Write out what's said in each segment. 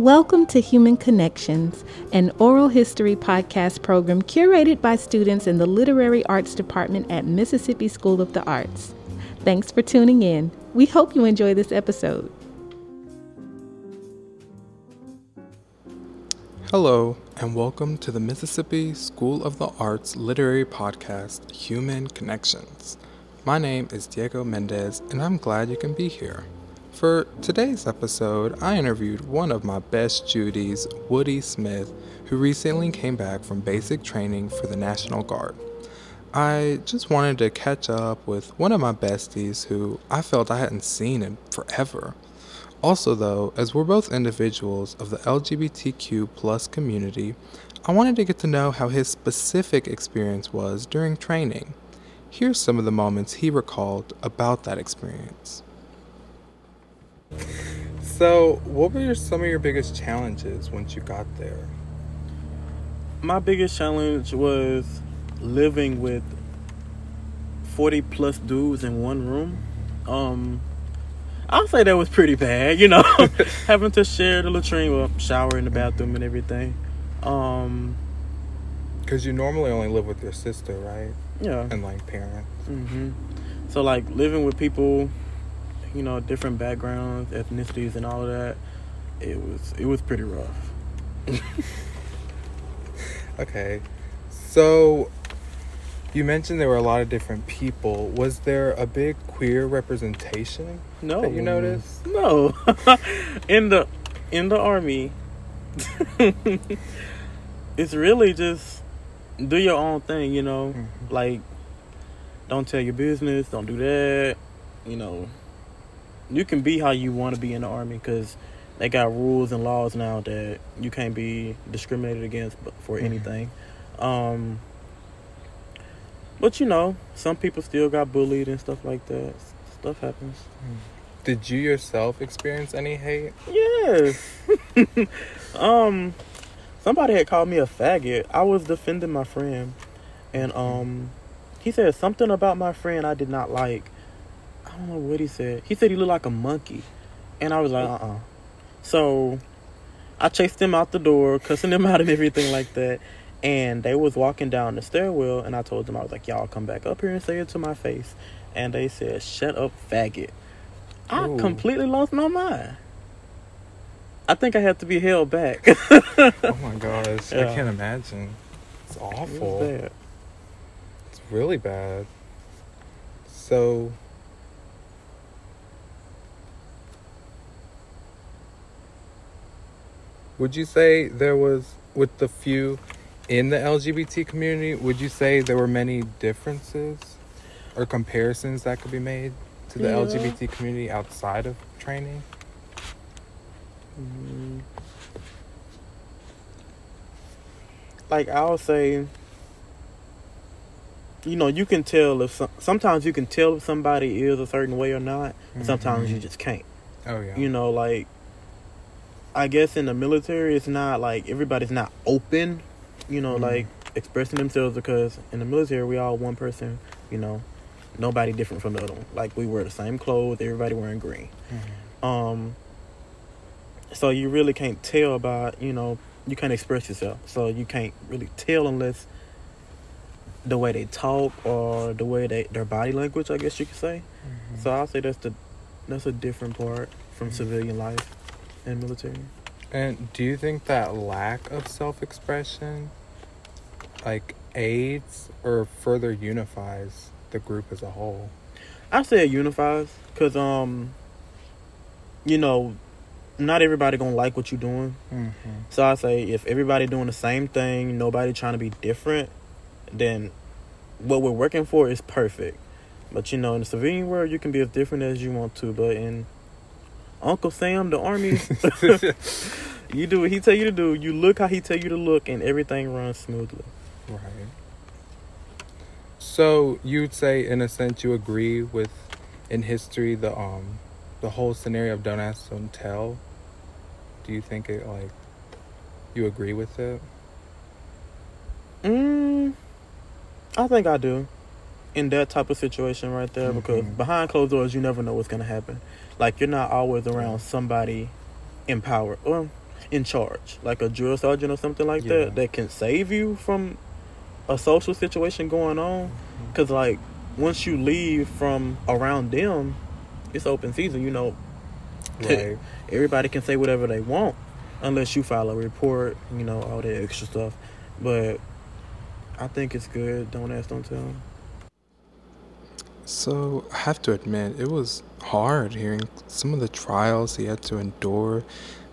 Welcome to Human Connections, an oral history podcast program curated by students in the Literary Arts Department at Mississippi School of the Arts. Thanks for tuning in. We hope you enjoy this episode. Hello, and welcome to the Mississippi School of the Arts literary podcast, Human Connections. My name is Diego Mendez, and I'm glad you can be here. For today's episode, I interviewed one of my best Judies, Woody Smith, who recently came back from basic training for the National Guard. I just wanted to catch up with one of my besties who I felt I hadn't seen in forever. Also, though, as we're both individuals of the LGBTQ plus community, I wanted to get to know how his specific experience was during training. Here's some of the moments he recalled about that experience. So, what were your, some of your biggest challenges once you got there? My biggest challenge was living with 40 plus dudes in one room. Um, I'll say that was pretty bad, you know, having to share the latrine, well, shower in the bathroom and everything. Um, because you normally only live with your sister, right? Yeah. And like parents. hmm So like living with people you know, different backgrounds, ethnicities, and all of that, it was it was pretty rough. okay, so you mentioned there were a lot of different people. Was there a big queer representation? No, you noticed. No, in the in the army, it's really just do your own thing. You know, mm-hmm. like don't tell your business. Don't do that. You know, you can be how you want to be in the army because they got rules and laws now that you can't be discriminated against for mm-hmm. anything. Um, but you know, some people still got bullied and stuff like that. Stuff happens. Mm. Did you yourself experience any hate? Yes. um, somebody had called me a faggot. I was defending my friend, and um, he said something about my friend I did not like don't know what he said. He said he looked like a monkey. And I was like, uh uh-uh. uh So I chased him out the door, cussing him out and everything like that. And they was walking down the stairwell and I told them I was like, Y'all come back up here and say it to my face. And they said, Shut up, faggot. I Ooh. completely lost my mind. I think I had to be held back. oh my gosh. Yeah. I can't imagine. It's awful. It it's really bad. So would you say there was with the few in the LGBT community, would you say there were many differences or comparisons that could be made to the yeah. LGBT community outside of training? Mm. Like I'll say, you know, you can tell if some, sometimes you can tell if somebody is a certain way or not, mm-hmm. sometimes you just can't. Oh yeah. You know, like I guess in the military, it's not like everybody's not open, you know, mm-hmm. like expressing themselves because in the military, we all one person, you know, nobody different from the other one. Like we wear the same clothes, everybody wearing green. Mm-hmm. Um, so you really can't tell about, you know, you can't express yourself. So you can't really tell unless the way they talk or the way they their body language, I guess you could say. Mm-hmm. So I'll say that's the that's a different part from mm-hmm. civilian life and military. And do you think that lack of self expression like aids or further unifies the group as a whole? I say it unifies because um you know not everybody gonna like what you're doing. Mm-hmm. So I say if everybody doing the same thing, nobody trying to be different, then what we're working for is perfect. But you know, in the civilian world, you can be as different as you want to. But in Uncle Sam, the army, you do what he tell you to do. You look how he tell you to look, and everything runs smoothly. Right. So you'd say, in a sense, you agree with in history the um the whole scenario of don't ask, don't tell. Do you think it like you agree with it? Mm, I think I do. In that type of situation right there, mm-hmm. because behind closed doors, you never know what's gonna happen. Like you're not always around somebody in power. or in charge, like a drill sergeant or something like Yeah. that, that can save you from a social situation going on. Mm-hmm. Because like once you leave from around them, it's open season. You know, Right. everybody can say whatever they want unless you file a report. You know, all that extra stuff. But I think it's good. Don't ask, don't tell. So I have to admit, it was hard hearing some of the trials he had to endure.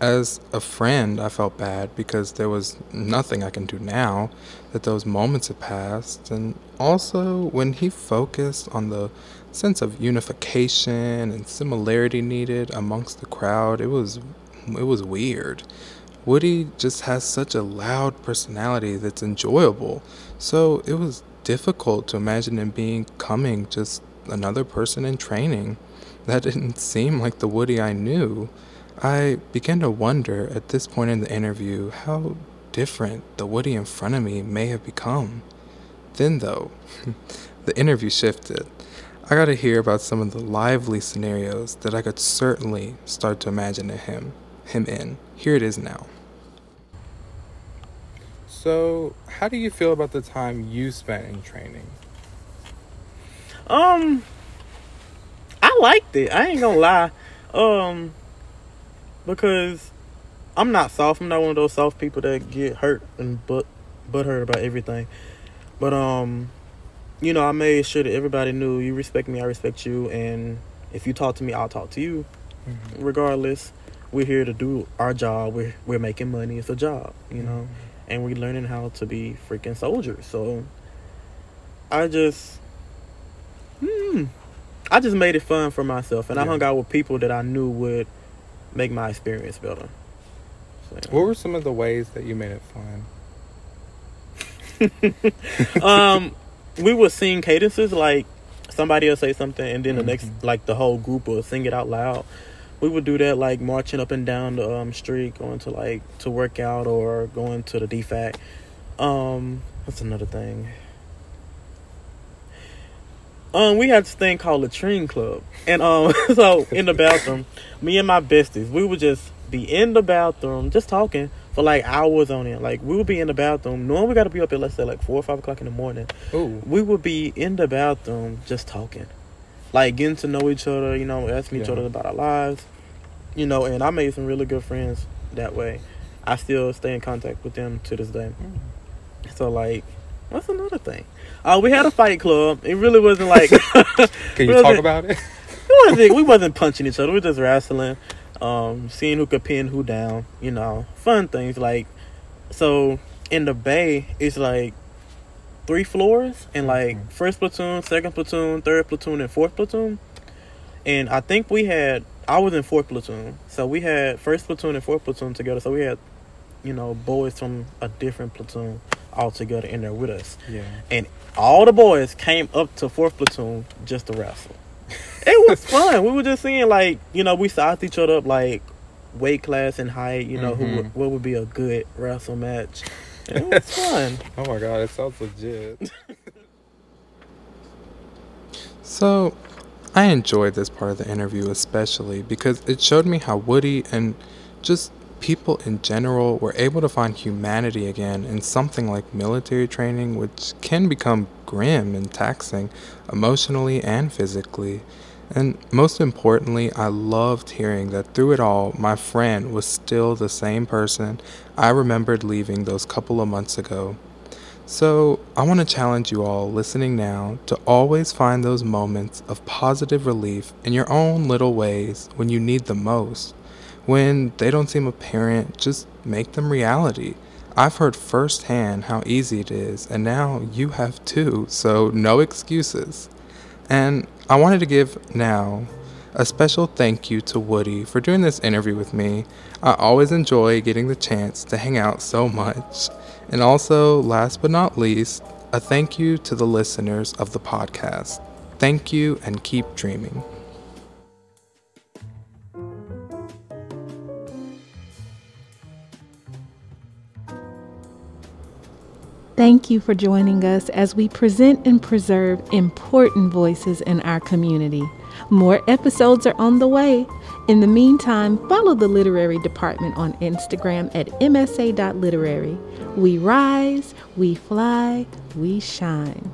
As a friend, I felt bad because there was nothing I can do now that those moments had passed. And also, when he focused on the sense of unification and similarity needed amongst the crowd, it was it was weird. Woody just has such a loud personality that's enjoyable. So it was difficult to imagine him being coming just another person in training. That didn't seem like the Woody I knew. I began to wonder at this point in the interview how different the Woody in front of me may have become. Then, though, the interview shifted. I got to hear about some of the lively scenarios that I could certainly start to imagine him, him in. Here it is now. So, how do you feel about the time you spent in training? Um, I liked it. I ain't gonna lie. Um, because I'm not soft. I'm not one of those soft people that get hurt and butt butt hurt about everything. But um, you know, I made sure that everybody knew you respect me, I respect you, and if you talk to me, I'll talk to you. Regardless, we're here to do our job. We're we're making money. It's a job, you know, and we're learning how to be freaking soldiers. So I just, hmm, I just made it fun for myself, and I hung out with people that I knew would make my experience better. So. What were some of the ways that you made it fun? um, we would sing cadences like somebody will say something, and then the next, Mhm. like the whole group will sing it out loud. We would do that like marching up and down the um, street, going to like to work out or going to the DFAC. Um, what's another thing? Um, we had this thing called latrine club, and um, so in the bathroom, me and my besties, we would just be in the bathroom just talking for like hours on end. Like we would be in the bathroom, Normally we got to be up at let's say like four or five o'clock in the morning. Ooh. We would be in the bathroom just talking, like getting to know each other. You know, asking each other about our lives. You know, and I made some really good friends that way. I still stay in contact with them to this day. So like, what's another thing? Uh, we had a fight club. It really wasn't like Can you talk about it? it wasn't, we wasn't punching each other. We were just wrestling, um, seeing who could pin who down. You know, fun things like. So in the bay, it's like three floors, and like Mhm. first platoon, second platoon, third platoon, and fourth platoon. And I think we had. I was in fourth platoon, so we had first platoon and fourth platoon together. So we had, you know, boys from a different platoon all together in there with us Yeah. and all the boys came up to fourth platoon just to wrestle. It was fun. We were just seeing like you know we sized each other up like weight class and height. You know who Mhm. would, what would be a good wrestle match. And it was fun. Oh my god, it sounds legit. so, I enjoyed this part of the interview especially because it showed me how Woody and just people in general were able to find humanity again in something like military training, which can become grim and taxing emotionally and physically. And most importantly, I loved hearing that through it all, my friend was still the same person I remembered leaving those couple of months ago. So, I want to challenge you all listening now to always find those moments of positive relief in your own little ways when you need them most. When they don't seem apparent, just make them reality. I've heard firsthand how easy it is, and now you have too, so no excuses. And I wanted to give now a special thank you to Woody for doing this interview with me. I always enjoy getting the chance to hang out so much. And also, last but not least, a thank you to the listeners of the podcast. Thank you and keep dreaming. Thank you for joining us as we present and preserve important voices in our community. More episodes are on the way. In the meantime, follow the literary department on Instagram at msa.literary. We rise, we fly, we shine.